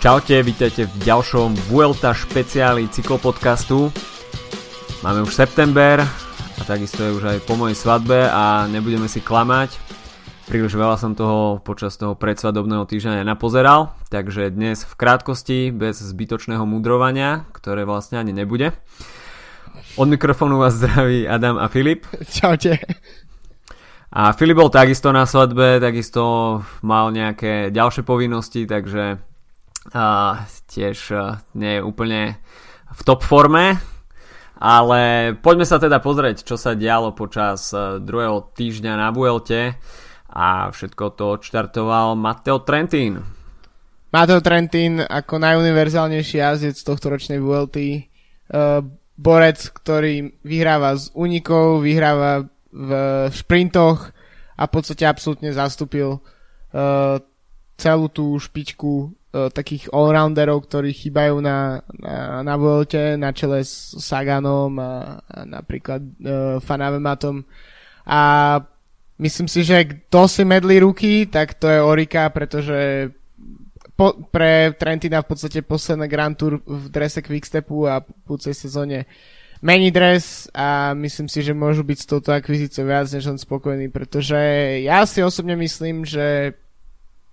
Čaute, vítajte v ďalšom Vuelta špeciáli cyklopodcastu. Máme už september a takisto je už aj po mojej svadbe a nebudeme si klamať. Príliš veľa som toho počas toho predsvadobného týždňa nenapozeral, takže dnes v krátkosti, bez zbytočného mudrovania, ktoré vlastne ani nebude. Od mikrofónu vás zdraví Adam a Filip. Čaute. A Filip bol takisto na svadbe, takisto mal nejaké ďalšie povinnosti, takže a, tiež a, nie je úplne v top forme. Ale poďme sa teda pozrieť, čo sa dialo počas druhého týždňa na Vuelte a všetko to odštartoval Matteo Trentin. Matteo Trentin ako najuniverzálnejší jazdec tohto ročnej Vuelty. Uh, borec, ktorý vyhráva z unikov, vyhráva v šprintoch a v podstate absolútne zastúpil uh, celú tú špičku uh, takých allrounderov, ktorí chýbajú na, na, na Vuelte, na čele s Saganom a, a napríklad uh, Fanavematom. A Myslím si, že kto si medli ruky, tak to je Orika, pretože po, pre Trentina v podstate posledné Grand Tour v drese Quickstepu a po celej sezóne mení dres a myslím si, že môžu byť s touto akvizíciou viac než on spokojný, pretože ja si osobne myslím, že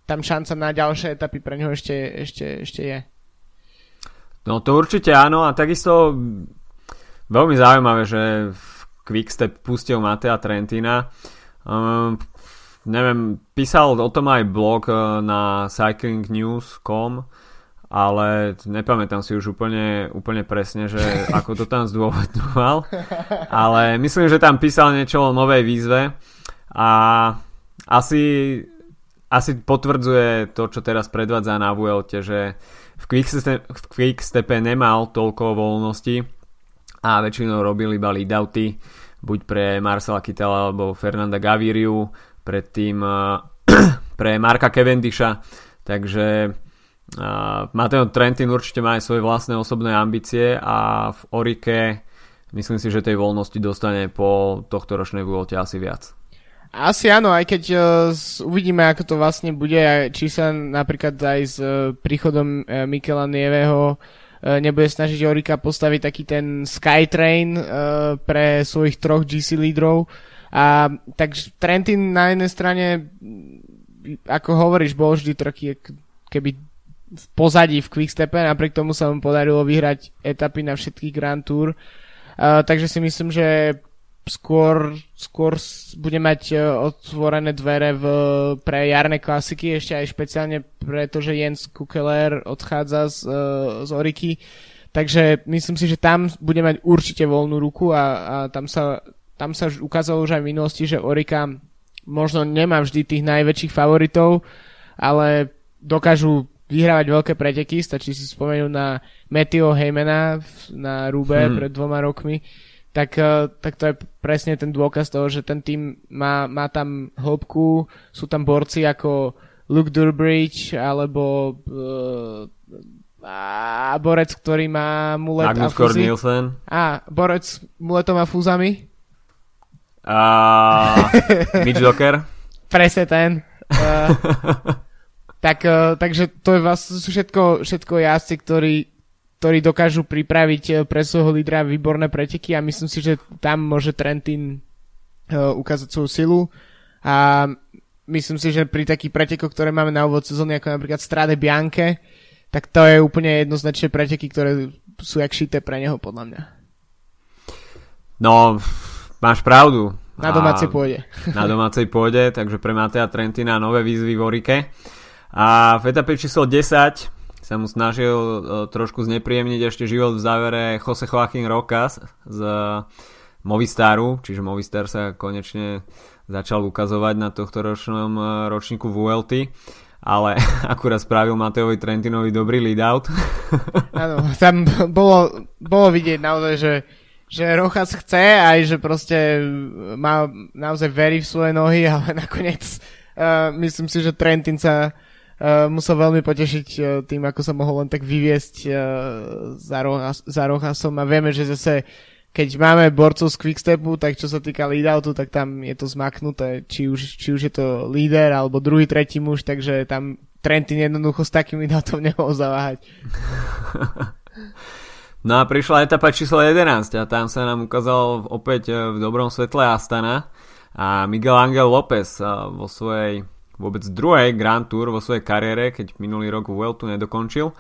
tam šanca na ďalšie etapy pre neho ešte, ešte, ešte je. No to určite áno a takisto veľmi zaujímavé, že Quickstep pustil Matea Trentina Um, neviem, písal o tom aj blog uh, na cyclingnews.com ale nepamätám si už úplne, úplne presne, že ako to tam zdôvodňoval. Ale myslím, že tam písal niečo o novej výzve a asi, asi potvrdzuje to, čo teraz predvádza na Vuelte, že v Quickstepe, v Quickstepe nemal toľko voľnosti a väčšinou robil iba leadouty buď pre Marcela Kytela alebo Fernanda Gaviriu, predtým uh, pre Marka Cavendisha, takže uh, Mateo Trentin určite má aj svoje vlastné osobné ambície a v Orike myslím si, že tej voľnosti dostane po tohto ročnej Vuelte asi viac. Asi áno, aj keď uh, uvidíme, ako to vlastne bude, či sa napríklad aj s uh, príchodom uh, Mikela Nieveho nebude snažiť Orika postaviť taký ten Skytrain uh, pre svojich troch GC lídrov. A tak Trentin na jednej strane, ako hovoríš, bol vždy trochu keby v pozadí v Quickstepe, napriek tomu sa mu podarilo vyhrať etapy na všetkých Grand Tour. Uh, takže si myslím, že skôr, skôr bude mať e, otvorené dvere v, pre jarné klasiky, ešte aj špeciálne preto, že Jens Kukeler odchádza z, e, z Oriky. Takže myslím si, že tam bude mať určite voľnú ruku a, a tam, sa, tam sa ukázalo už aj v minulosti, že Orika možno nemá vždy tých najväčších favoritov, ale dokážu vyhrávať veľké preteky, stačí si spomenúť na Meteo Heymana na Rube hmm. pred dvoma rokmi tak, eh, tak to je presne ten dôkaz toho, že ten tým má, má tam hĺbku, sú tam borci ako Luke Durbridge alebo uh, a borec, ktorý má mulet Magnus a fúzy. Nielsen. A, borec muletom a fúzami. A Mitch Docker. Presne ten. Uh, tak, uh, takže to je vlastne všetko, všetko jazdci, ktorí ktorí dokážu pripraviť eh, pre svojho lídra výborné preteky a myslím si, že tam môže Trentin uh, ukázať svoju silu a myslím si, že pri takých pretekoch, ktoré máme na úvod sezóny, ako napríklad Strade Bianche, tak to je úplne jednoznačne preteky, ktoré sú jak šité pre neho, podľa mňa. No, máš pravdu. Na domácej pôde. Na domácej pôde, takže pre Matea Trentina nové výzvy v Orike. A v etape číslo 10 sa mu snažil uh, trošku znepríjemniť ešte život v závere Jose Joaquín Rocas z uh, Movistaru, čiže Movistar sa konečne začal ukazovať na tohto ročnom uh, ročníku VLT ale akurát spravil Mateovi Trentinovi dobrý lead-out. Áno, tam bolo, bolo vidieť naozaj, že, že Rochas chce aj, že proste má, naozaj verí v svoje nohy, ale nakoniec uh, myslím si, že Trentin sa Uh, musel veľmi potešiť uh, tým, ako sa mohol len tak vyviesť uh, za, Rohas, za Rohasom a vieme, že zase keď máme borcov z Quickstepu, tak čo sa týka leadoutu, tak tam je to zmaknuté, či už, či už je to líder alebo druhý, tretí muž, takže tam Trentin jednoducho s takými dátom nemohol zaváhať. No a prišla etapa číslo 11 a tam sa nám ukázal opäť v dobrom svetle Astana a Miguel Angel López vo svojej vôbec druhej Grand Tour vo svojej kariére, keď minulý rok Vueltu nedokončil,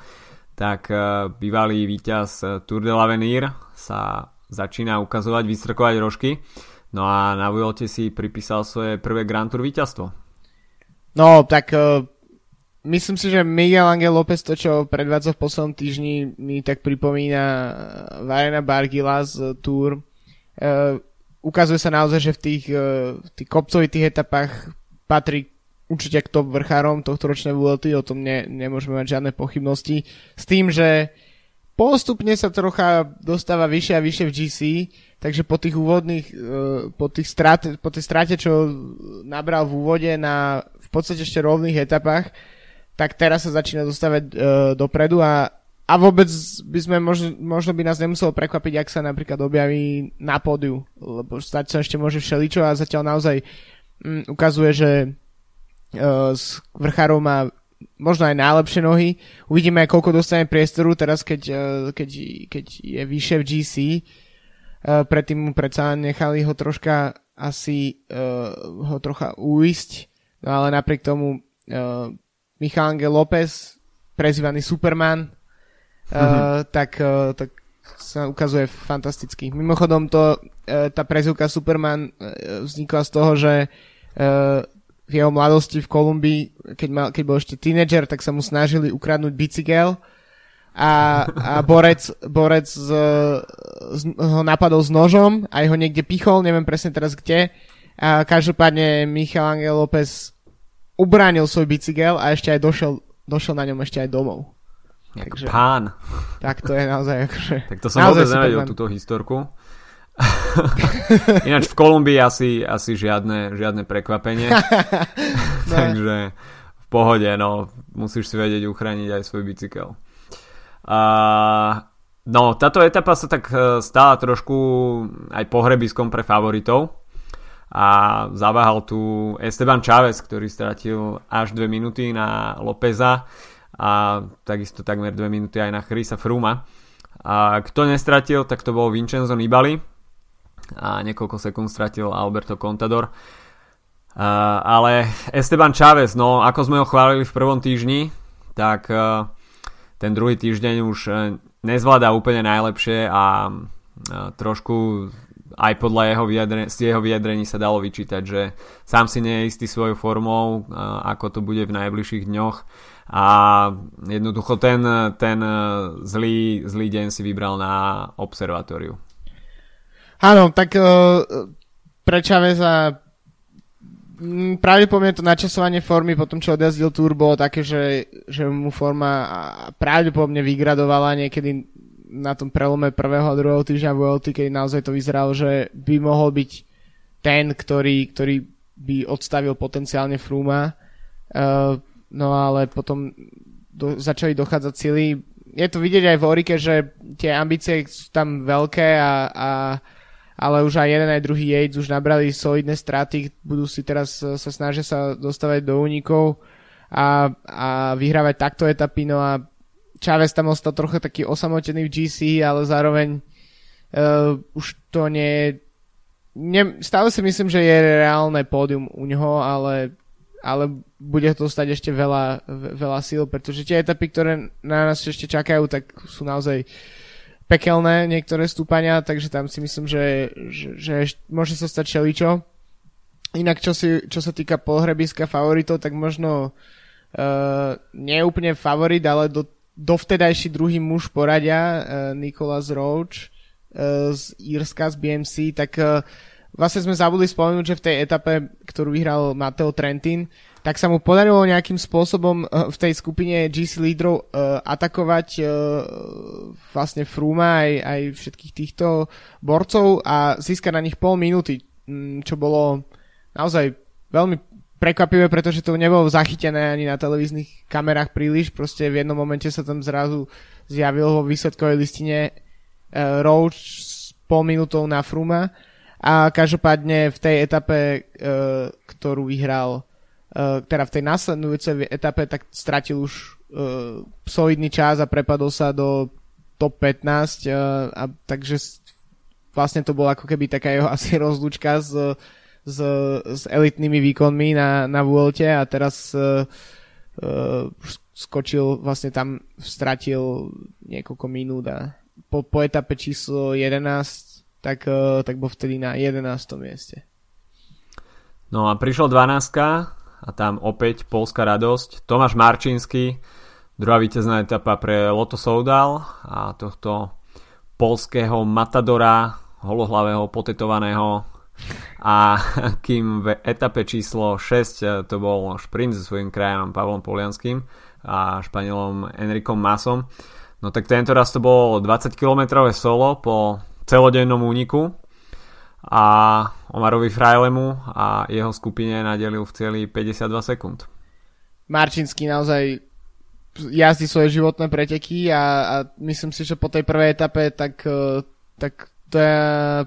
tak e, bývalý víťaz Tour de l'Avenir sa začína ukazovať, vystrkovať rožky. No a na Vuelte si pripísal svoje prvé Grand Tour víťazstvo. No, tak uh, myslím si, že Miguel Angel López to, čo predvádza v poslednom týždni, mi tak pripomína Varena Bargila z Tour. Uh, ukazuje sa naozaj, že v tých, uh, tých kopcovitých etapách patrí určite k top vrchárom tohto ročnej Vuelty, o tom ne, nemôžeme mať žiadne pochybnosti. S tým, že postupne sa trocha dostáva vyššie a vyššie v GC, takže po tých úvodných, po, tých strate, po tej strate, čo nabral v úvode na v podstate ešte rovných etapách, tak teraz sa začína dostávať uh, dopredu a, a vôbec by sme možno, možno by nás nemuselo prekvapiť, ak sa napríklad objaví na pódiu, lebo stať sa ešte môže všeličo a zatiaľ naozaj um, ukazuje, že uh, s vrchárov má možno aj najlepšie nohy. Uvidíme koľko dostane priestoru teraz, keď, uh, keď, keď je vyššie v GC. Uh, predtým mu predsa nechali ho troška asi ho trocha uísť, no ale napriek tomu Michal Angel López, prezývaný Superman, uh, tak, tak sa ukazuje fantasticky. Mimochodom, to, tá prezivka Superman vznikla z toho, že v jeho mladosti v Kolumbii, keď, mal, keď bol ešte tínedžer, tak sa mu snažili ukradnúť bicykel a, a borec, borec z, z, ho napadol s nožom a ho niekde pichol, neviem presne teraz kde. A každopádne Michal Angel López ubránil svoj bicykel a ešte aj došiel, došiel na ňom ešte aj domov. Jak Takže, pán. Tak to je naozaj akože... Tak to som vôbec nevedel túto historku. Ináč v Kolumbii asi, asi žiadne, žiadne prekvapenie. no. Takže v pohode, no, musíš si vedieť uchrániť aj svoj bicykel. Uh, no, táto etapa sa tak e, stala trošku aj pohrebiskom pre favoritov a zaváhal tu Esteban Chávez, ktorý stratil až 2 minúty na Lópeza a takisto takmer 2 minúty aj na Chrisa Fruma. A kto nestratil, tak to bol Vincenzo Nibali a niekoľko sekúnd stratil Alberto Contador. Uh, ale Esteban Chávez, no ako sme ho chválili v prvom týždni, tak uh, ten druhý týždeň už uh, nezvláda úplne najlepšie a trošku aj podľa jeho, vyjadre, z jeho vyjadrení sa dalo vyčítať, že sám si nie je istý svojou formou, ako to bude v najbližších dňoch a jednoducho ten, ten zlý, zlý deň si vybral na observatóriu. Áno, tak uh, pre Chaveza pravdepodobne to načasovanie formy po tom, čo odjazdil Tour bolo také, že, že mu forma pravdepodobne vygradovala niekedy na tom prelome prvého a druhého týždňa Vuelty, keď naozaj to vyzeralo, že by mohol byť ten, ktorý, ktorý by odstavil potenciálne Fruma. Uh, no ale potom do, začali dochádzať sily. Je to vidieť aj v Orike, že tie ambície sú tam veľké a, a ale už aj jeden aj druhý Yates už nabrali solidné straty, budú si teraz sa snažia sa dostávať do únikov a, a vyhrávať takto etapy, no a Chávez tam ostal trochu taký osamotený v GC, ale zároveň uh, už to nie ne, stále si myslím, že je reálne pódium u neho, ale, ale bude to stať ešte veľa, veľa síl, pretože tie etapy, ktoré na nás ešte čakajú, tak sú naozaj pekelné niektoré stúpania, takže tam si myslím, že, že, že môže sa stať šeličo. Inak čo, si, čo sa týka pohrebiska favoritov, tak možno uh, nie úplne favorit, ale do dovtedajší druhý muž poradia, uh, Nicholas Roach uh, z Írska, z BMC, tak uh, vlastne sme zabudli spomenúť, že v tej etape, ktorú vyhral Mateo Trentin, tak sa mu podarilo nejakým spôsobom uh, v tej skupine GC lídrov uh, atakovať uh, vlastne Fruma aj, aj všetkých týchto borcov a získať na nich pol minúty, um, čo bolo naozaj veľmi prekvapivé, pretože to nebolo zachytené ani na televíznych kamerách príliš, proste v jednom momente sa tam zrazu zjavil vo výsledkovej listine Roach s pol minútou na Fruma. A každopádne v tej etape, ktorú vyhral teda v tej následujúcej etape, tak stratil už uh, solidný čas a prepadol sa do top 15, uh, a, takže vlastne to bola ako keby taká jeho asi rozlúčka s, s, s elitnými výkonmi na, na Vuelte a teraz uh, skočil, vlastne tam stratil niekoľko minút a po, po etape číslo 11 tak, uh, tak bol vtedy na 11. mieste. No a prišlo 12 a tam opäť polská radosť. Tomáš Marčinsky, druhá víťazná etapa pre Loto Soudal a tohto polského matadora holohlavého, potetovaného. A kým v etape číslo 6 eh, to bol šprint so svojím krajanom Pavlom Polianským a Španielom Enrikom Masom, no tak tento raz to bolo 20 km solo po celodennom úniku a Omarovi Frajlemu a jeho skupine nadelil v celý 52 sekúnd. Marčinský naozaj jazdí svoje životné preteky a, a myslím si, že po tej prvej etape tak, eh, tak to je,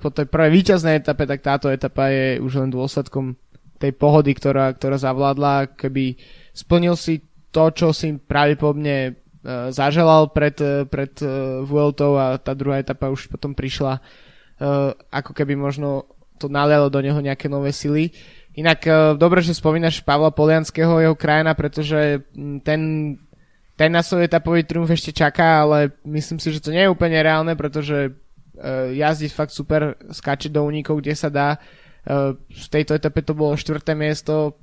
po tej prvej víťaznej etape, tak táto etapa je už len dôsledkom tej pohody, ktorá, ktorá zavládla. Keby splnil si to, čo si pravdepodobne e, zaželal pred, e, pred e, Vueltou a tá druhá etapa už potom prišla e, ako keby možno to nalialo do neho nejaké nové sily. Inak e, dobre, že spomínaš Pavla Polianského, jeho krajina, pretože ten, ten na svoj etapový triumf ešte čaká, ale myslím si, že to nie je úplne reálne, pretože uh, jazdiť fakt super, skáče do únikov, kde sa dá. V tejto etape to bolo štvrté miesto.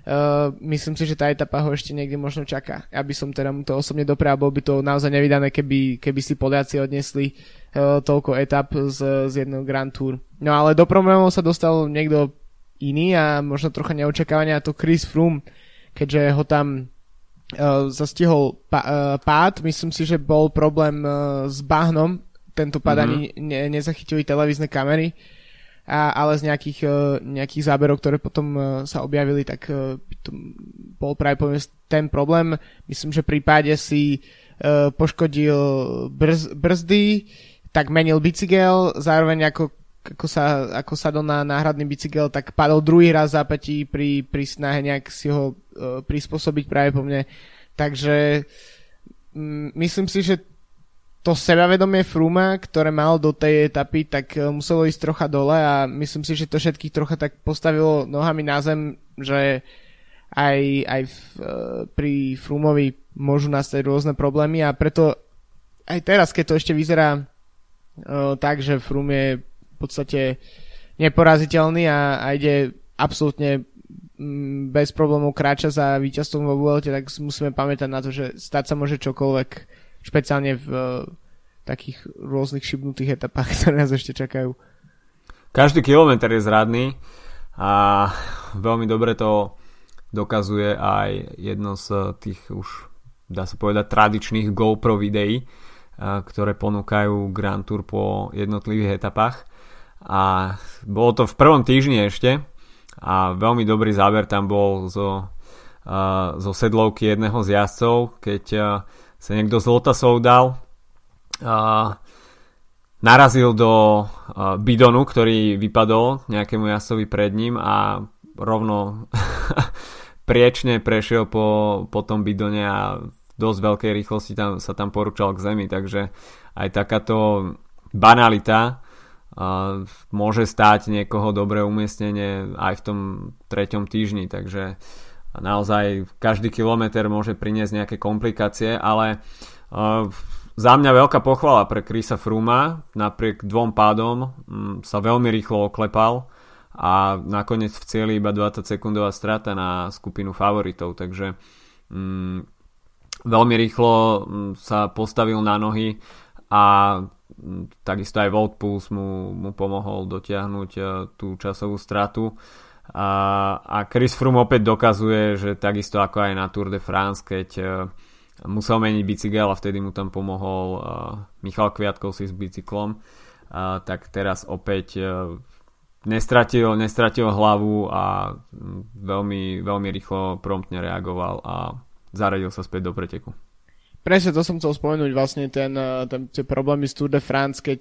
Uh, myslím si, že tá etapa ho ešte niekde možno čaká. Ja by som teda mu to osobne doprial, bol by to naozaj nevydané, keby, keby si Poliaci odnesli uh, toľko etap z, z jedného Grand Tour. No ale do problémov sa dostal niekto iný a možno trocha neočakávania to Chris Froome, keďže ho tam uh, zastihol uh, pád. Myslím si, že bol problém uh, s bahnom tento pad mm-hmm. ani ne, nezachytili televízne kamery, a, ale z nejakých, uh, nejakých záberov, ktoré potom uh, sa objavili, tak uh, to bol práve ten problém. Myslím, že pri páde si poškodil brz, brzdy, tak menil bicykel, zároveň ako ako sa, ako sadol na náhradný bicykel, tak padol druhý raz zápätí pri, pri snahe nejak si ho prispôsobiť práve po mne. Takže myslím si, že to sebavedomie Fruma, ktoré mal do tej etapy, tak e, muselo ísť trocha dole a myslím si, že to všetkých trocha tak postavilo nohami na zem, že aj, aj v, e, pri Frumovi môžu nastať rôzne problémy a preto aj teraz, keď to ešte vyzerá uh, tak, že Frum je v podstate neporaziteľný a, a ide absolútne mm, bez problémov kráča za víťazstvom vo Vuelte, tak musíme pamätať na to, že stať sa môže čokoľvek špeciálne v uh, takých rôznych šibnutých etapách, ktoré nás ešte čakajú. Každý kilometr je zradný a veľmi dobre to dokazuje aj jedno z tých už dá sa povedať tradičných GoPro videí, ktoré ponúkajú Grand Tour po jednotlivých etapách a bolo to v prvom týždni ešte a veľmi dobrý záber tam bol zo, zo sedlovky jedného z jazdcov, keď sa niekto z Lotasov dal a narazil do bidonu, ktorý vypadol nejakému jasovi pred ním a rovno priečne prešiel po, po tom bidone a dosť veľkej rýchlosti tam, sa tam porúčal k zemi, takže aj takáto banalita uh, môže stáť niekoho dobré umiestnenie aj v tom treťom týždni, takže a naozaj každý kilometr môže priniesť nejaké komplikácie, ale uh, za mňa veľká pochvala pre Krisa Fruma, napriek dvom pádom um, sa veľmi rýchlo oklepal a nakoniec v cieli iba 20 sekundová strata na skupinu favoritov, takže um, veľmi rýchlo um, sa postavil na nohy a takisto aj Volt Pulse mu, mu pomohol dotiahnuť uh, tú časovú stratu. A, a Chris Froome opäť dokazuje, že takisto ako aj na Tour de France, keď uh, musel meniť bicykel a vtedy mu tam pomohol uh, Michal Kviatkov si s bicyklom, uh, tak teraz opäť nestratil, nestratil hlavu a veľmi, veľmi rýchlo promptne reagoval a zaradil sa späť do preteku. Presne to som chcel spomenúť, vlastne ten, ten, tie problémy z Tour de France, keď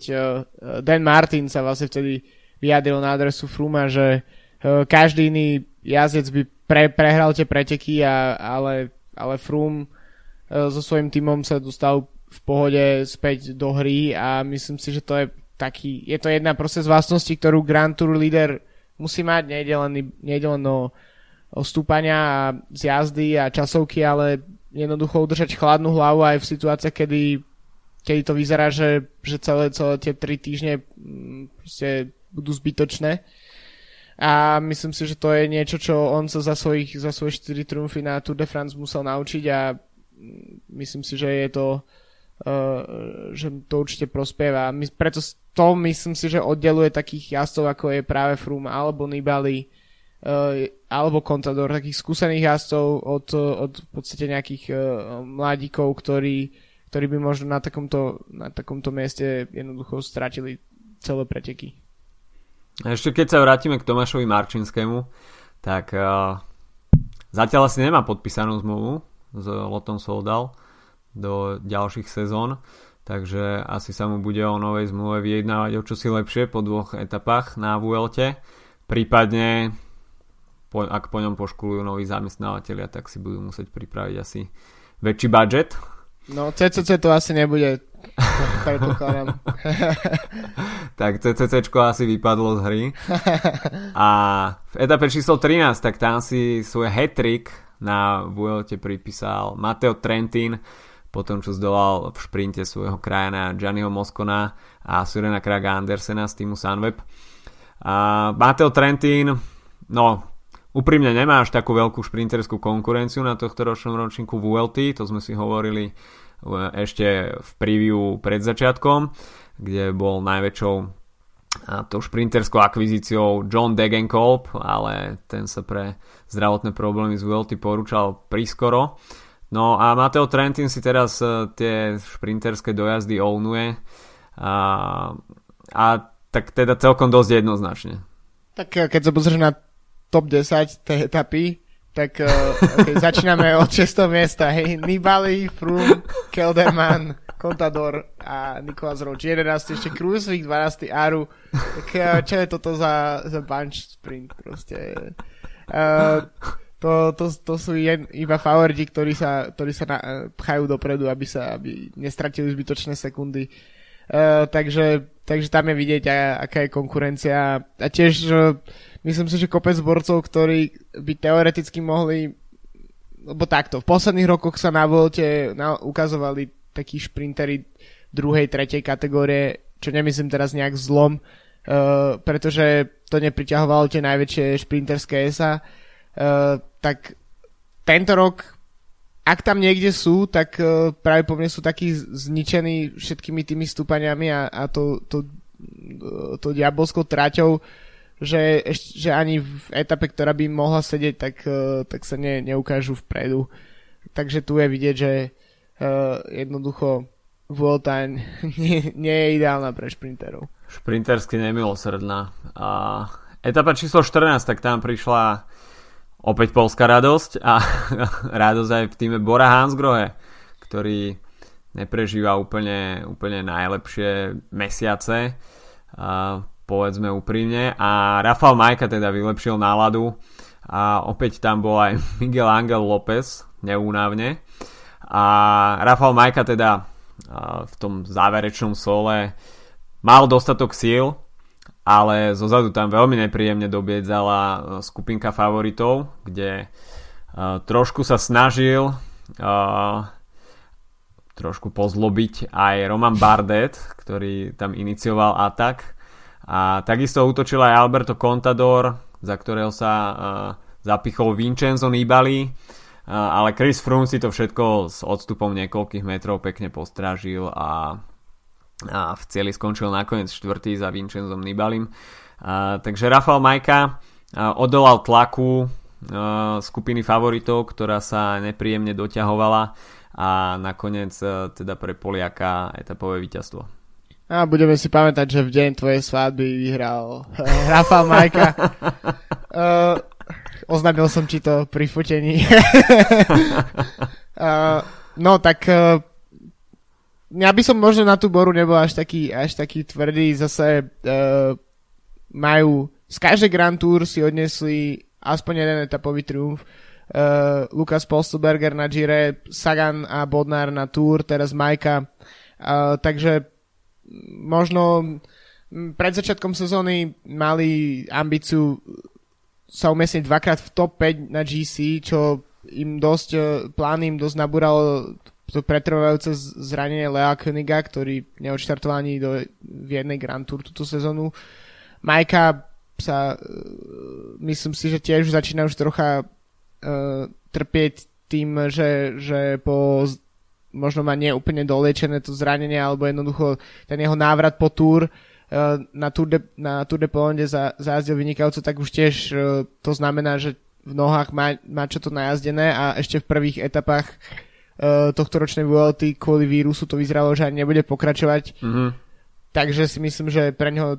Dan Martin sa vlastne vtedy vyjadril na adresu Fruma, že uh, každý iný jazdec by pre, prehral tie preteky, a, ale, ale Froome uh, so svojím týmom sa dostal v pohode späť do hry a myslím si, že to je taký, je to jedna proste z vlastností, ktorú Grand Tour líder musí mať, nejde len, nejde len o, o stúpania a z jazdy a časovky, ale jednoducho udržať chladnú hlavu aj v situáciách, kedy, kedy to vyzerá, že, že celé, celé tie tri týždne mm, proste budú zbytočné. A myslím si, že to je niečo, čo on sa za, svojich, za svoje 4 triumfy na Tour de France musel naučiť a myslím si, že je to uh, že to určite prospieva. My, preto to myslím si, že oddeluje takých jazdcov, ako je práve Froome alebo Nibali uh, alebo Contador, takých skúsených jazdcov od, od v podstate nejakých uh, mladíkov, ktorí, ktorí by možno na takomto, na takomto mieste jednoducho stratili celé preteky. Ešte keď sa vrátime k Tomášovi Marčinskému, tak uh, zatiaľ asi nemá podpísanú zmluvu s Lotom Soldal do ďalších sezón, takže asi sa mu bude o novej zmluve vyjednávať o čosi lepšie po dvoch etapách na Vuelte. Prípadne, po, ak po ňom poškulujú noví zamestnávateľia, tak si budú musieť pripraviť asi väčší budget. No, CCC to asi nebude tak CCC asi vypadlo z hry. A v etape číslo 13, tak tam si svoj hat-trick na Vuelte pripísal Mateo Trentin, potom čo zdolal v šprinte svojho krajana Gianniho Moscona a Surena Kraga Andersena z týmu Sunweb. A Mateo Trentin, no, úprimne nemá až takú veľkú šprinterskú konkurenciu na tohto ročnom ročníku VLT, to sme si hovorili ešte v preview pred začiatkom, kde bol najväčšou tou šprinterskou akvizíciou John Degenkolb, ale ten sa pre zdravotné problémy z VLT porúčal prískoro. No a Mateo Trentin si teraz e, tie šprinterské dojazdy ownuje a, a tak teda celkom dosť jednoznačne. Tak e, keď sa pozrieš na top 10 tej etapy, tak uh, okay, začíname od 6. miesta. Hej, Nibali, Froome, Kelderman, Contador a Nikolás Roach. 11. ešte Kruisvik, 12. Aru. Tak uh, čo je toto za, za bunch sprint proste? Uh, to, to, to sú jen, iba favoriti, ktorí sa, ktorí sa na, pchajú dopredu, aby sa aby nestratili zbytočné sekundy. Uh, takže, takže tam je vidieť, a, aká je konkurencia. A tiež uh, myslím si, že kopec borcov, ktorí by teoreticky mohli lebo takto, v posledných rokoch sa na volte na, ukazovali takí šprintery druhej, tretej kategórie, čo nemyslím teraz nejak zlom, uh, pretože to nepriťahovalo tie najväčšie šprinterské ESA, uh, tak tento rok ak tam niekde sú, tak uh, práve po mne sú takí zničení všetkými tými stúpaniami a, a to, to, to, diabolskou traťou, že, že ani v etape, ktorá by mohla sedieť, tak, uh, tak sa ne, neukážu vpredu. Takže tu je vidieť, že uh, jednoducho Vuelta nie, nie je ideálna pre šprinterov. Šprintersky nemilosrdná. A etapa číslo 14, tak tam prišla opäť polská radosť a radosť aj v týme Bora Hansgrohe, ktorý neprežíva úplne, úplne najlepšie mesiace. A povedzme úprimne. A Rafael Majka teda vylepšil náladu a opäť tam bol aj Miguel Angel López neúnavne. A Rafael Majka teda v tom záverečnom sole mal dostatok síl, ale zozadu tam veľmi nepríjemne dobiedzala skupinka favoritov, kde trošku sa snažil trošku pozlobiť aj Roman Bardet, ktorý tam inicioval atak a takisto útočil aj Alberto Contador, za ktorého sa uh, zapichol Vincenzo Nibali, uh, ale Chris Froome si to všetko s odstupom niekoľkých metrov pekne postrážil a, v cieli skončil nakoniec štvrtý za Vincenzom Nibalim. Uh, takže Rafael Majka odolal tlaku skupiny favoritov, ktorá sa nepríjemne doťahovala a nakoniec teda pre Poliaka etapové víťazstvo. A budeme si pamätať, že v deň tvojej svadby vyhral uh, Rafael Majka. uh, oznámil som ti to pri fotení. uh, no tak uh, ja by som možno na tú boru nebol až taký, až taký tvrdý. Zase uh, majú z každej Grand Tour si odnesli aspoň jeden etapový triumf. Uh, Lukas Polstelberger na Gire, Sagan a Bodnár na Tour, teraz Majka. Uh, takže možno pred začiatkom sezóny mali ambíciu sa umiestniť dvakrát v top 5 na GC, čo im dosť, e, plán im dosť nabúralo to pretrvajúce zranenie Lea Königa, ktorý neodštartoval ani do, v jednej Grand Tour túto sezónu. Majka sa, e, myslím si, že tiež začína už trocha uh, trpieť tým, že, že po možno má nie úplne doliečené to zranenie, alebo jednoducho ten jeho návrat po túr Eh, na Tour de, na Tour de Polonde za, zajazdil vynikajúco, tak už tiež eh, to znamená, že v nohách má, má čo to najazdené a ešte v prvých etapách uh, tohto ročnej VLT kvôli vírusu to vyzeralo, že ani nebude pokračovať. Mm-hmm. Takže si myslím, že pre neho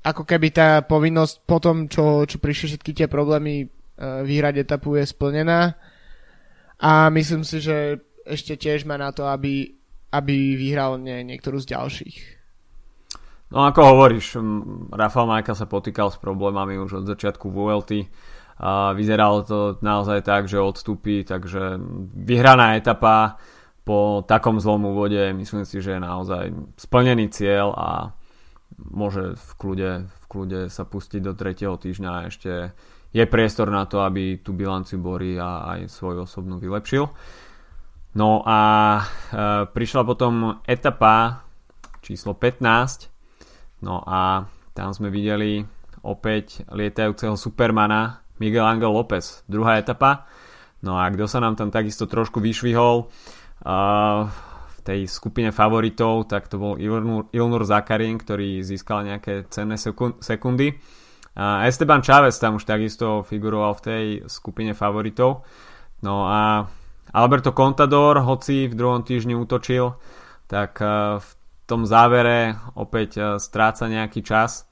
ako keby tá povinnosť po tom, čo, čo prišli všetky tie problémy vyhrať etapu je splnená a myslím si, že ešte tiež má na to, aby, aby vyhral nie, niektorú z ďalších. No ako hovoríš, Rafael Majka sa potýkal s problémami už od začiatku VLT a vyzeralo to naozaj tak, že odstúpi, takže vyhraná etapa po takom zlom úvode myslím si, že je naozaj splnený cieľ a môže v kľude, v kľude sa pustiť do tretieho týždňa a ešte je priestor na to, aby tú bilanciu Bory a aj svoju osobnú vylepšil. No a e, prišla potom etapa číslo 15 No a tam sme videli opäť lietajúceho supermana Miguel Angel López. Druhá etapa. No a kto sa nám tam takisto trošku vyšvihol uh, v tej skupine favoritov, tak to bol Ilnur, Ilnur Zakarin, ktorý získal nejaké cenné sekundy. Esteban Chávez tam už takisto figuroval v tej skupine favoritov. No a Alberto Contador, hoci v druhom týždni útočil, tak uh, v tom závere opäť uh, stráca nejaký čas.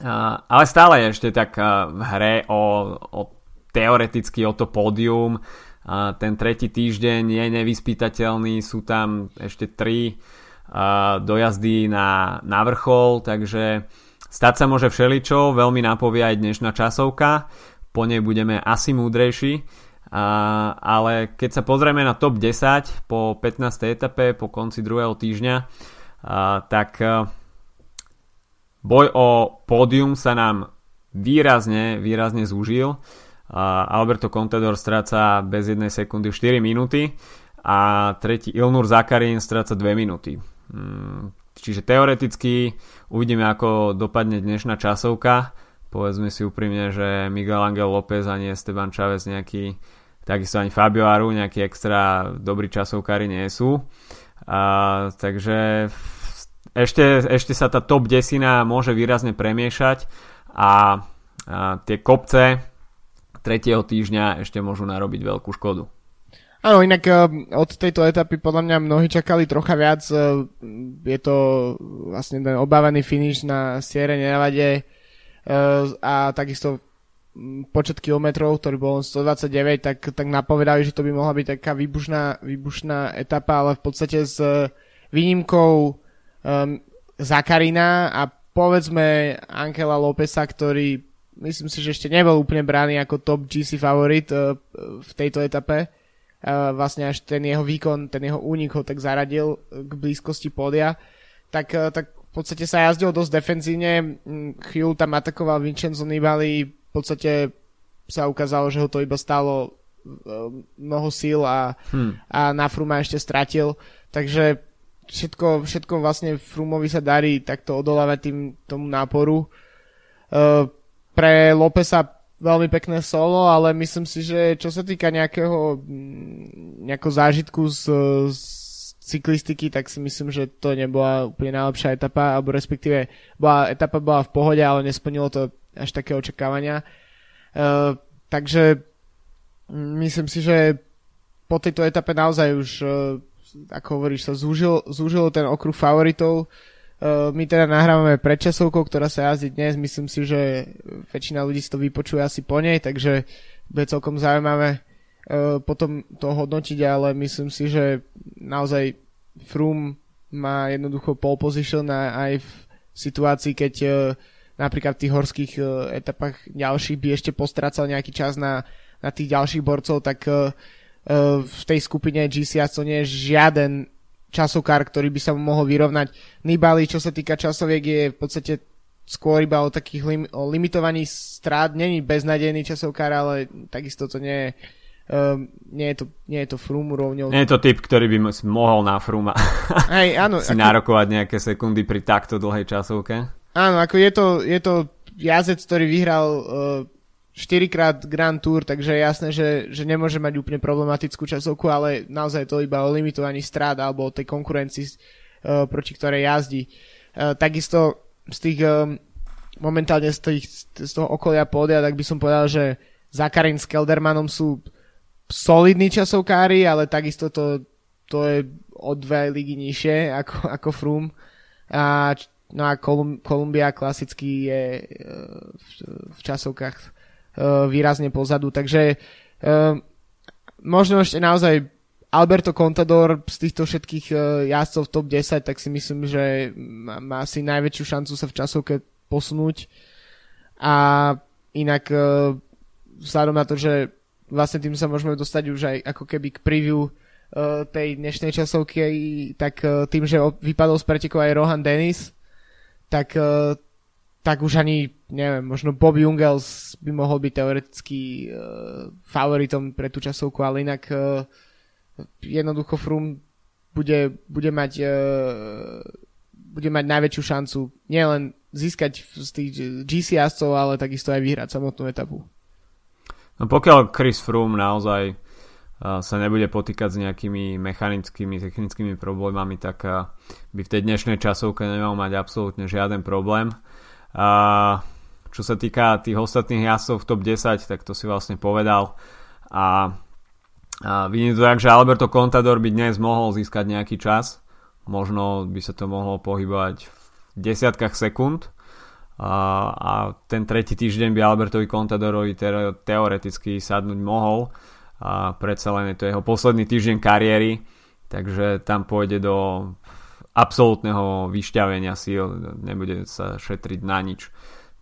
Uh, ale stále je ešte tak v hre o, o teoreticky o to pódium. Ten tretí týždeň je nevyspytateľný, sú tam ešte tri dojazdy na, na vrchol, takže stať sa môže všeličo, veľmi napovie aj dnešná časovka, po nej budeme asi múdrejší. Uh, ale keď sa pozrieme na top 10 po 15. etape, po konci druhého týždňa, tak e, boj o pódium sa nám výrazne, výrazne zúžil. Alberto Contador stráca bez jednej sekundy 4 minúty a tretí Ilnur Zakarin stráca 2 minúty. Mm, čiže teoreticky uvidíme, ako dopadne dnešná časovka. Povedzme si úprimne, že Miguel Angel López ani Esteban Chávez nejaký, takisto ani Fabio Aru nejaký extra dobrí časovkári nie sú. A, takže ešte, ešte sa tá top desina môže výrazne premiešať a, a tie kopce tretieho týždňa ešte môžu narobiť veľkú škodu. Áno, inak uh, od tejto etapy podľa mňa mnohí čakali trocha viac. Uh, je to vlastne ten obávaný finish na Sierra Nevade uh, a takisto počet kilometrov, ktorý bol 129, tak, tak napovedali, že to by mohla byť taká výbušná, výbušná etapa, ale v podstate s výnimkou um, Zakarina a povedzme Ankela Lópeza, ktorý myslím si, že ešte nebol úplne brány ako top GC favorit uh, v tejto etape. Uh, vlastne až ten jeho výkon, ten jeho únik ho tak zaradil k blízkosti pódia. Tak, uh, tak v podstate sa jazdil dosť defenzívne. Chvíľu tam atakoval Vincenzo Nibali. Podstate sa ukázalo, že ho to iba stalo uh, mnoho síl a, hmm. a na Fruma ešte stratil. Takže všetko, všetko vlastne Frumovi sa darí takto odolávať tým, tomu náporu. Uh, pre Lopesa veľmi pekné solo, ale myslím si, že čo sa týka nejakého, mm, nejakého zážitku z, z cyklistiky, tak si myslím, že to nebola úplne najlepšia etapa, alebo respektíve bola, etapa bola v pohode, ale nesplnilo to až také očakávania. Uh, takže myslím si, že po tejto etape naozaj už uh, ako hovoríš, sa zúžil, zúžil ten okruh favoritov. Uh, my teda nahrávame predčasovkou, ktorá sa jazdí dnes. Myslím si, že väčšina ľudí si to vypočuje asi po nej, takže bude celkom zaujímavé potom to hodnotiť, ale myslím si, že naozaj Froome má jednoducho pole position aj v situácii, keď uh, napríklad v tých horských uh, etapách ďalších by ešte postrácal nejaký čas na, na tých ďalších borcov, tak uh, uh, v tej skupine GCS to nie je žiaden časokár, ktorý by sa mu mohol vyrovnať. Nibali, čo sa týka časoviek, je v podstate skôr iba o takých lim- o limitovaní strát. Není beznadejný časovkár, ale takisto to nie je Um, nie, je to, nie je to Froome rovňou. Nie je to typ, ktorý by mohol na Froome Hej, áno, si ako... nárokovať nejaké sekundy pri takto dlhej časovke. Áno, ako je to, je to jazec, ktorý vyhral uh, 4 krát Grand Tour, takže je jasné, že, že nemôže mať úplne problematickú časovku, ale naozaj to iba o limitovaní strát alebo o tej konkurencii, uh, proti ktorej jazdí. Uh, takisto z tých um, momentálne z, tých, z toho okolia pódia, tak by som povedal, že Zakarin s Keldermanom sú solidní časovkári, ale takisto to, to je o dve ligy nižšie ako, ako Froome. A, no a Kolum, Kolumbia klasicky je e, v, v časovkách e, výrazne pozadu, takže uh, možno ešte naozaj Alberto Contador z týchto všetkých jazdcov v top 10, tak si myslím, že má, asi najväčšiu šancu sa v časovke posunúť. A inak vzhľadom na to, že vlastne tým sa môžeme dostať už aj ako keby k preview tej dnešnej časovky, tak tým, že vypadol z pretekov aj Rohan Dennis, tak, uh, tak už ani, neviem, možno Bob Jungels by mohol byť teoreticky uh, favoritom pre tú časovku, ale inak uh, jednoducho Froome bude, bude mať bude mať najväčšiu šancu nielen získať z tých GC ale takisto aj vyhrať samotnú etapu. No pokiaľ Chris Froome naozaj sa nebude potýkať s nejakými mechanickými, technickými problémami, tak by v tej dnešnej časovke nemal mať absolútne žiaden problém. Čo sa týka tých ostatných jazdcov v top 10, tak to si vlastne povedal. A, a vidím to tak, že Alberto Contador by dnes mohol získať nejaký čas. Možno by sa to mohlo pohybovať v desiatkách sekúnd a, a ten tretí týždeň by Albertovi Contadorovi teoreticky sadnúť mohol a predsa len je to jeho posledný týždeň kariéry takže tam pôjde do absolútneho vyšťavenia síl nebude sa šetriť na nič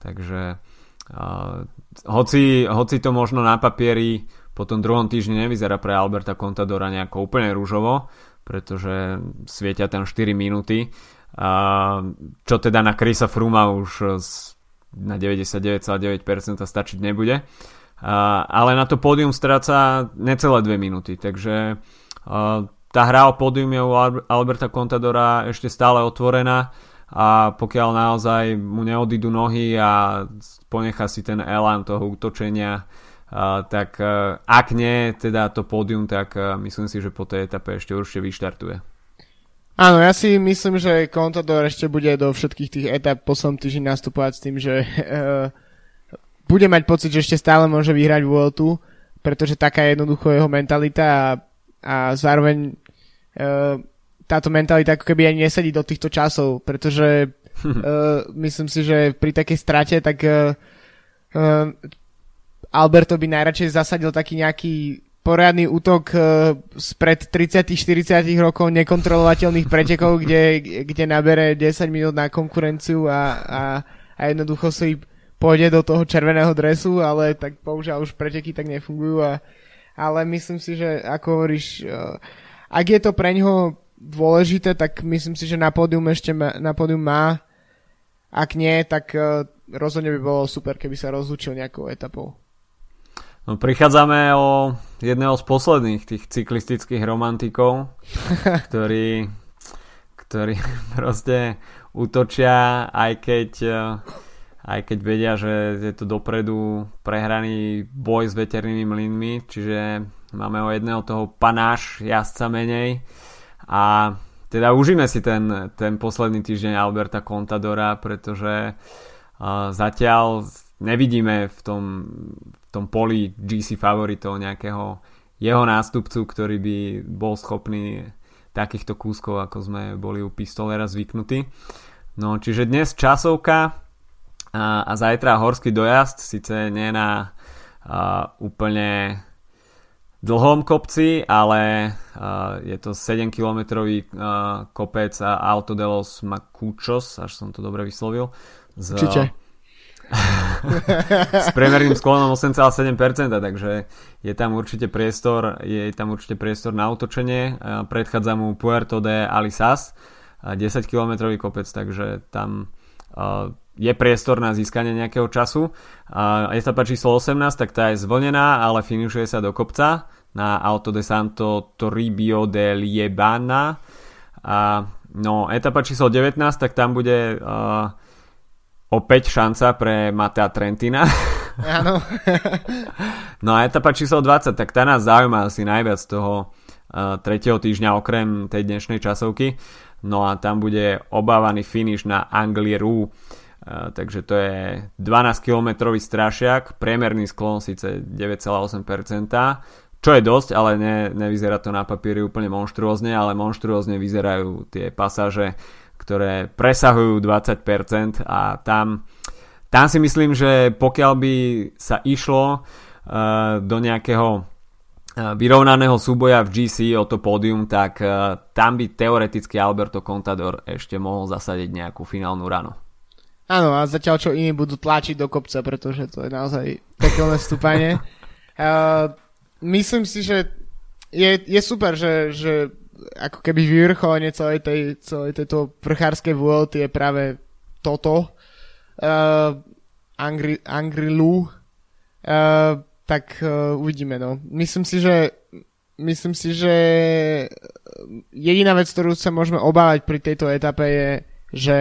takže uh, hoci, hoci to možno na papieri po tom druhom týždni nevyzerá pre Alberta Contadora nejako úplne rúžovo pretože svietia tam 4 minúty a čo teda na Chrisa Fruma už na 99,9% stačiť nebude. Ale na to pódium stráca necelé 2 minúty, takže tá hra o pódium je u Alberta Contadora ešte stále otvorená a pokiaľ naozaj mu neodídu nohy a ponecha si ten elán toho útočenia, tak ak nie teda to pódium, tak myslím si, že po tej etape ešte určite vyštartuje. Áno, ja si myslím, že Contador ešte bude do všetkých tých etap poslednom týždni nastupovať s tým, že uh, bude mať pocit, že ešte stále môže vyhrať Vueltu, pretože taká je jednoducho jeho mentalita a, a zároveň uh, táto mentalita ako keby ani nesedí do týchto časov, pretože uh, myslím si, že pri takej strate tak uh, uh, Alberto by najradšej zasadil taký nejaký poriadny útok uh, spred 30-40 rokov nekontrolovateľných pretekov, kde, kde nabere 10 minút na konkurenciu a, a, a jednoducho si pôjde do toho červeného dresu, ale tak bohužiaľ už preteky tak nefungujú. A, ale myslím si, že ako hovoríš, uh, ak je to pre ňoho dôležité, tak myslím si, že na pódium ešte má, na pódium má. Ak nie, tak uh, rozhodne by bolo super, keby sa rozlúčil nejakou etapou. No, prichádzame o jedného z posledných tých cyklistických romantikov, ktorí, ktorí proste útočia, aj keď, aj keď vedia, že je to dopredu prehraný boj s veternými mlynmi, čiže máme o jedného toho panáš jazdca menej a teda užíme si ten, ten posledný týždeň Alberta Contadora, pretože uh, zatiaľ nevidíme v tom, v tom poli GC favoritov nejakého jeho nástupcu, ktorý by bol schopný takýchto kúskov, ako sme boli u pistolera zvyknutí. No, čiže dnes časovka a, a zajtra horský dojazd, síce nie na a, úplne dlhom kopci, ale a, je to 7 kilometrový kopec Alto de los Macuchos, až som to dobre vyslovil. Z, Určite s priemerným sklonom 8,7%, takže je tam určite priestor, je tam určite priestor na otočenie. Predchádza mu Puerto de Alisas, 10 km kopec, takže tam je priestor na získanie nejakého času. Etapa číslo 18, tak tá je zvlnená, ale finišuje sa do kopca na Auto de Santo Toribio de Liebana. A, no, etapa číslo 19, tak tam bude uh, opäť šanca pre Matea Trentina. Áno. no a etapa číslo 20, tak tá nás zaujíma asi najviac z toho uh, tretieho týždňa okrem tej dnešnej časovky. No a tam bude obávaný finish na Anglieru. Uh, takže to je 12 km strašiak, priemerný sklon síce 9,8%, čo je dosť, ale ne, nevyzerá to na papieri úplne monštruózne, ale monštruózne vyzerajú tie pasáže, ktoré presahujú 20% a tam, tam si myslím, že pokiaľ by sa išlo uh, do nejakého vyrovnaného súboja v GC o to pódium, tak uh, tam by teoreticky Alberto Contador ešte mohol zasadiť nejakú finálnu ranu. Áno, a zatiaľ čo iní budú tlačiť do kopca, pretože to je naozaj pekelné stúpanie. uh, myslím si, že je, je super, že, že ako keby vyvrcholenie celej, tej, celej tejto vrchárskej vôľty je práve toto. Uh, Angry, Angry Lou. Uh, tak uh, uvidíme, no. Myslím si, že myslím si, že jediná vec, ktorú sa môžeme obávať pri tejto etape je, že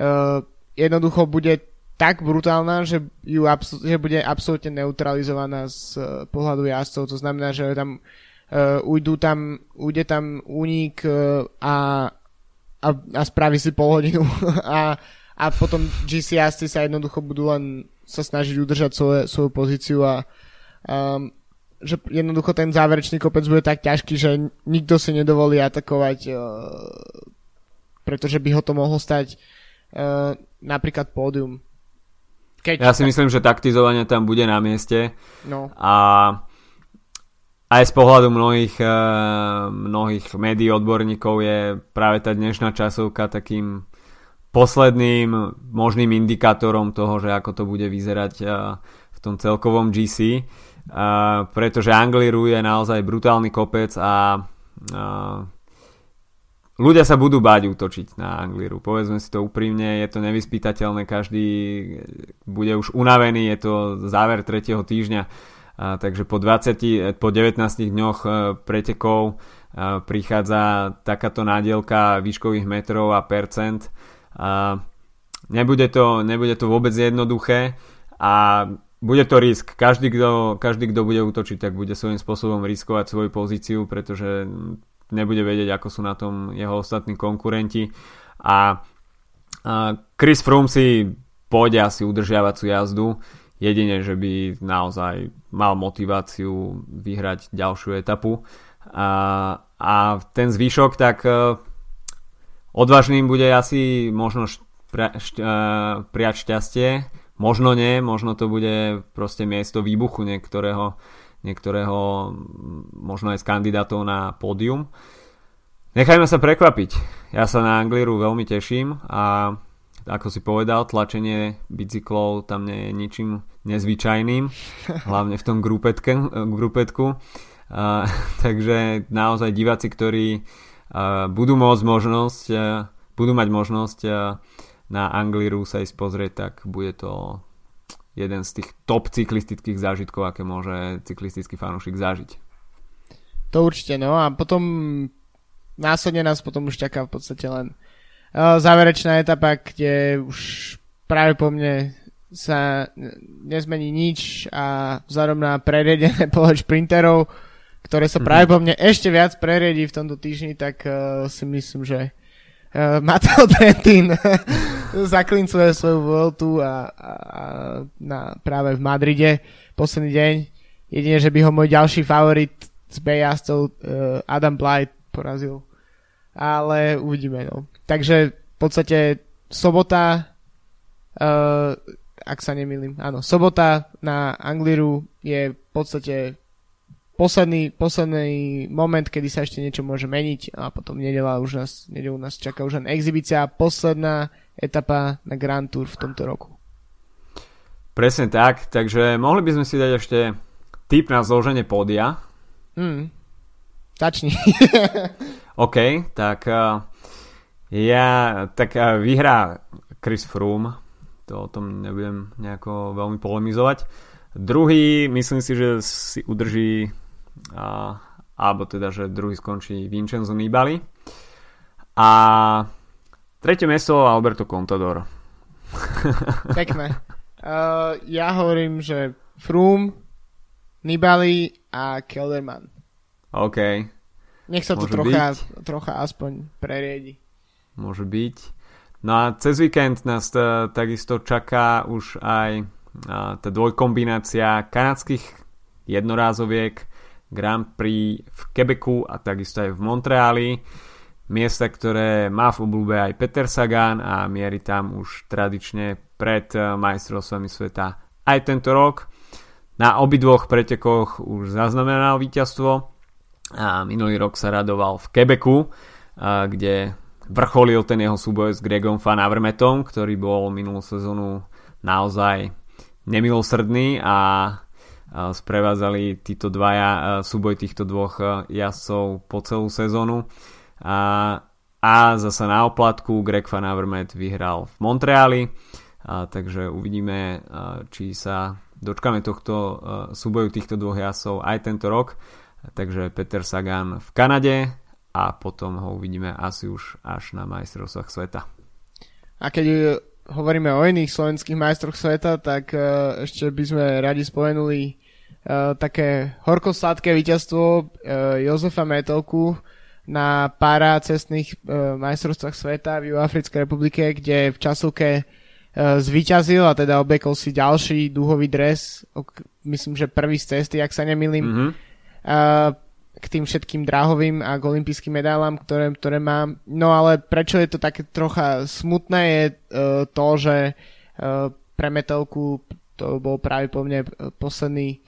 uh, jednoducho bude tak brutálna, že, ju absol- že bude absolútne neutralizovaná z uh, pohľadu jazdcov. To znamená, že tam uh, tam, ujde tam únik uh, a, a, a spraví si pol hodinu a, a potom GC jazdci sa jednoducho budú len sa snažiť udržať svoje, svoju pozíciu a um, že jednoducho ten záverečný kopec bude tak ťažký, že nikto si nedovolí atakovať, uh, pretože by ho to mohlo stať uh, napríklad pódium. Keď... Ja si myslím, že taktizovanie tam bude na mieste. No. A aj z pohľadu mnohých, eh, mnohých médií odborníkov je práve tá dnešná časovka takým posledným možným indikátorom toho, že ako to bude vyzerať eh, v tom celkovom GC. Pretože Angliru je naozaj brutálny kopec a ľudia sa budú báť útočiť na Angliru. Povedzme si to úprimne, je to nevyspytateľné, každý bude už unavený, je to záver tretieho týždňa, takže po, 20, po 19 dňoch pretekov prichádza takáto nádielka výškových metrov a percent. A, nebude, to, nebude to vôbec jednoduché a bude to risk. Každý kto, každý, kto bude útočiť, tak bude svojím spôsobom riskovať svoju pozíciu, pretože nebude vedieť, ako sú na tom jeho ostatní konkurenti. A, Chris Froome si pôjde asi udržiavacú jazdu, jedine, že by naozaj mal motiváciu vyhrať ďalšiu etapu. A, a ten zvyšok, tak e, odvážným bude asi možno šťa, šť, e, prijať šťastie, možno nie, možno to bude proste miesto výbuchu niektorého niektorého možno aj z kandidátov na pódium. Nechajme sa prekvapiť. Ja sa na Angliru veľmi teším a ako si povedal, tlačenie bicyklov tam nie je ničím nezvyčajným, hlavne v tom grupetke, grupetku. Uh, takže naozaj diváci, ktorí uh, budú môcť možnosť, uh, budú mať možnosť uh, na Angliru sa ísť pozrieť, tak bude to jeden z tých top cyklistických zážitkov, aké môže cyklistický fanúšik zažiť. To určite, no a potom následne nás potom už čaká v podstate len záverečná etapa, kde už práve po mne sa nezmení nič a vzhľadom na preriedené pole šprinterov, ktoré sa práve mhm. po mne ešte viac preriedí v tomto týždni, tak uh, si myslím, že uh, Mateo Trentin zaklincuje svoju Vueltu a, a, a na, práve v Madride posledný deň. Jedine, že by ho môj ďalší favorit z Bejazcov uh, Adam Blight porazil. Ale uvidíme, no. Takže v podstate sobota, uh, ak sa nemýlim, áno, sobota na Angliru je v podstate posledný, posledný moment, kedy sa ešte niečo môže meniť a potom nedela už nás, nedelu nás čaká už len exibícia a posledná etapa na Grand Tour v tomto roku. Presne tak, takže mohli by sme si dať ešte tip na zloženie pódia. Mm. Začni. OK, tak uh, ja, tak uh, vyhrá Chris Froome, to o tom nebudem nejako veľmi polemizovať. Druhý, myslím si, že si udrží uh, alebo teda, že druhý skončí Vincenzo Nibali. A tretie mesto Alberto Contador. Pekné. Uh, ja hovorím, že Froome, Nibali a Kelderman. OK. Nech sa to trocha, trocha aspoň preriedi. Môže byť. No a cez víkend nás t- takisto čaká už aj tá dvojkombinácia kanadských jednorázoviek Grand Prix v Quebecu a takisto aj v Montreali. Miesta, ktoré má v obľúbe aj Peter Sagan a mierí tam už tradične pred eh, majstrovstvami sveta aj tento rok. Na obidvoch pretekoch už zaznamenal víťazstvo a minulý rok sa radoval v Quebecu, eh, kde vrcholil ten jeho súboj s Gregom Van ktorý bol minulú sezónu naozaj nemilosrdný a sprevádzali títo dvaja, súboj týchto dvoch jazdcov po celú sezónu. A, a zase na oplatku Greg Van Avermaet vyhral v Montreali, a, takže uvidíme, a, či sa dočkame tohto a, súboju týchto dvoch jazdcov aj tento rok. Takže Peter Sagan v Kanade a potom ho uvidíme asi už až na majstrovstvách sveta. A keď hovoríme o iných slovenských majstroch sveta, tak ešte by sme radi spomenuli uh, také horko-sladké víťazstvo uh, Jozefa Metelku na pára cestných uh, majstrovstvách sveta v Juafrickej republike, kde v časovke uh, zvíťazil a teda obekol si ďalší dúhový dres, ok, myslím, že prvý z cesty, ak sa nemýlim. Mm-hmm. Uh, k tým všetkým dráhovým a k olympijským medailám, ktoré, ktoré mám. No ale prečo je to také trocha smutné je uh, to, že uh, pre metelku to bol práve po mne posledný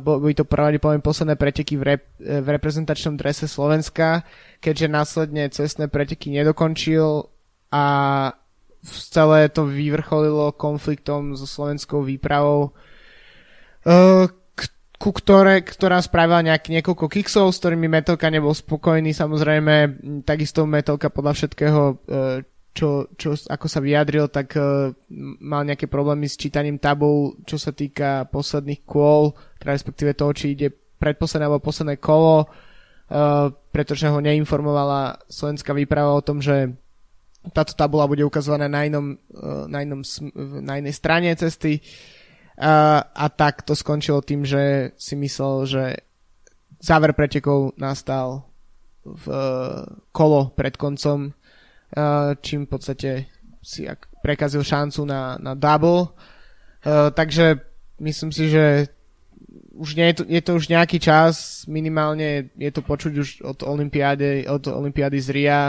boli to pravdepodobne posledné preteky v, rep, v reprezentačnom drese Slovenska, keďže následne cestné preteky nedokončil a celé to vyvrcholilo konfliktom so slovenskou výpravou, e, ku ktoré, ktorá spravila nejak, niekoľko kiksov, s ktorými Metelka nebol spokojný. Samozrejme, takisto Metelka podľa všetkého e, čo, čo, ako sa vyjadril, tak uh, mal nejaké problémy s čítaním tabov, čo sa týka posledných kôl, teda respektíve toho, či ide predposledné alebo posledné kolo, uh, pretože ho neinformovala slovenská výprava o tom, že táto tabula bude ukazovaná na, inom, na, inom, na inej strane cesty uh, a tak to skončilo tým, že si myslel, že záver pretekov nastal v uh, kolo pred koncom Eh, čím v podstate si prekazil šancu na, na double. Uh, takže myslím si, že už nie je, to, je to už nejaký čas, minimálne je to počuť už od Olympiády, od Olympiády z Ria,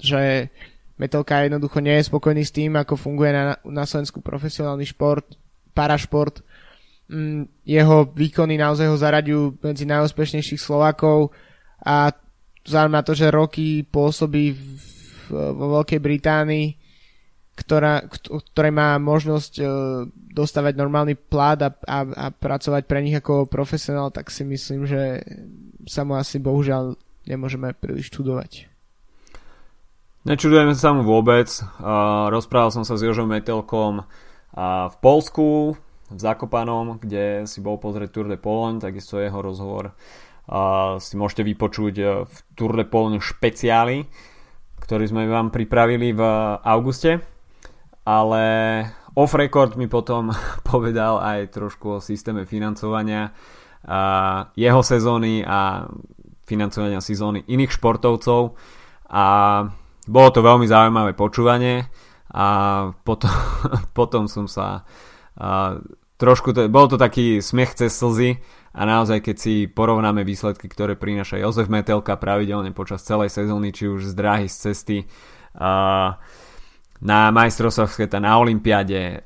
že Metalka jednoducho nie je spokojný s tým, ako funguje na, na Slovensku profesionálny šport, parašport. Mm, jeho výkony naozaj ho zaraďujú medzi najúspešnejších Slovákov a vzhľadom na to, že roky pôsobí vo Veľkej Británii, ktorá, ktorej má možnosť uh, dostávať normálny plát a, a, a pracovať pre nich ako profesionál, tak si myslím, že sa mu asi bohužiaľ nemôžeme príliš čudovať. Nečudujem sa mu vôbec. Uh, rozprával som sa s Jožom Metelkom uh, v Polsku, v Zakopanom, kde si bol pozrieť Tour de Pologne, takisto jeho rozhovor. Uh, si môžete vypočuť v Tour de Pologne špeciáli ktorý sme vám pripravili v auguste, ale off record mi potom povedal aj trošku o systéme financovania a jeho sezóny a financovania sezóny iných športovcov. A bolo to veľmi zaujímavé počúvanie a potom, potom som sa a, trošku, to, bol to taký smiech cez slzy a naozaj keď si porovnáme výsledky, ktoré prináša Jozef Metelka pravidelne počas celej sezóny, či už z dráhy, z cesty, uh, na majstrovstvách sveta, na olympiade,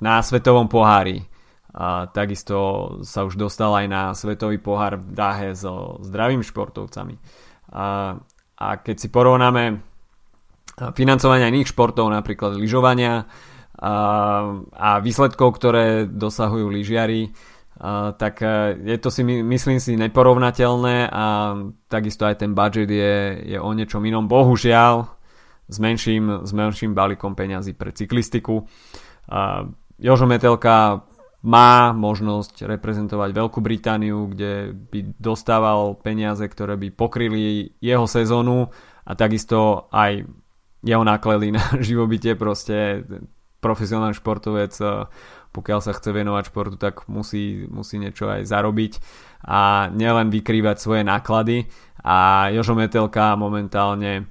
na svetovom pohári, uh, takisto sa už dostal aj na svetový pohár v dáhe so zdravými športovcami. Uh, a keď si porovnáme financovania iných športov, napríklad lyžovania, a, a výsledkov, ktoré dosahujú lyžiari, tak uh, je to si myslím si neporovnateľné a takisto aj ten budget je, je o niečom inom. Bohužiaľ s menším, s menším balíkom peňazí pre cyklistiku. Uh, Jožo Metelka má možnosť reprezentovať Veľkú Britániu, kde by dostával peniaze, ktoré by pokryli jeho sezónu a takisto aj náklady na živobytie. Proste profesionálny športovec pokiaľ sa chce venovať športu, tak musí, musí niečo aj zarobiť a nielen vykrývať svoje náklady a Jožo Metelka momentálne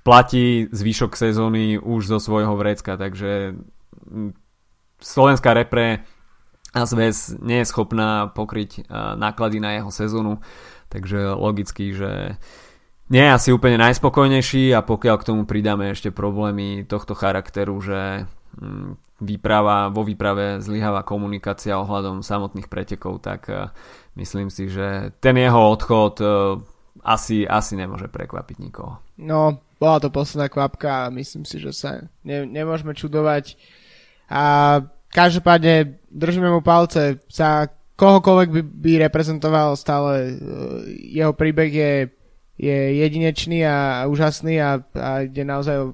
platí zvyšok sezóny už zo svojho vrecka, takže slovenská repre a zväz nie je schopná pokryť náklady na jeho sezónu, takže logicky, že nie je asi úplne najspokojnejší a pokiaľ k tomu pridáme ešte problémy tohto charakteru, že výprava, vo výprave zlyháva komunikácia ohľadom samotných pretekov, tak uh, myslím si, že ten jeho odchod uh, asi, asi nemôže prekvapiť nikoho. No, bola to posledná kvapka a myslím si, že sa ne, nemôžeme čudovať. A každopádne držíme mu palce. Sa kohokoľvek by, by reprezentoval stále uh, jeho príbeh je, je jedinečný a úžasný a, a ide naozaj o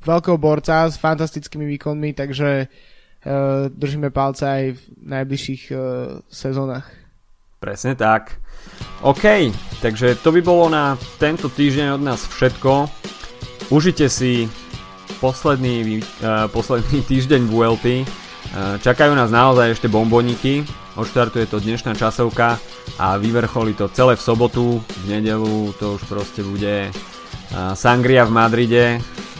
veľkého borca s fantastickými výkonmi, takže uh, držíme palce aj v najbližších uh, sezónach. Presne tak. OK, takže to by bolo na tento týždeň od nás všetko. Užite si posledný, uh, posledný týždeň VLT. Uh, čakajú nás naozaj ešte bomboniky. Odštartuje to dnešná časovka a vyvrcholí to celé v sobotu. V nedelu to už proste bude uh, Sangria v Madride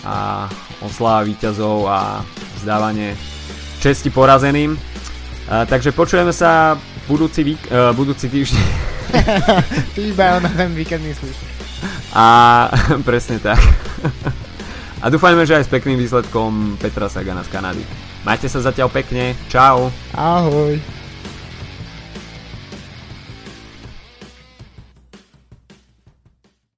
a osláva víťazov a vzdávanie česti porazeným. Uh, takže počujeme sa budúci, vík, budúci týždeň. Ty iba na ten víkend myslíš. A presne tak. A dúfajme, že aj s pekným výsledkom Petra Sagana z Kanady. Majte sa zatiaľ pekne. Čau. Ahoj.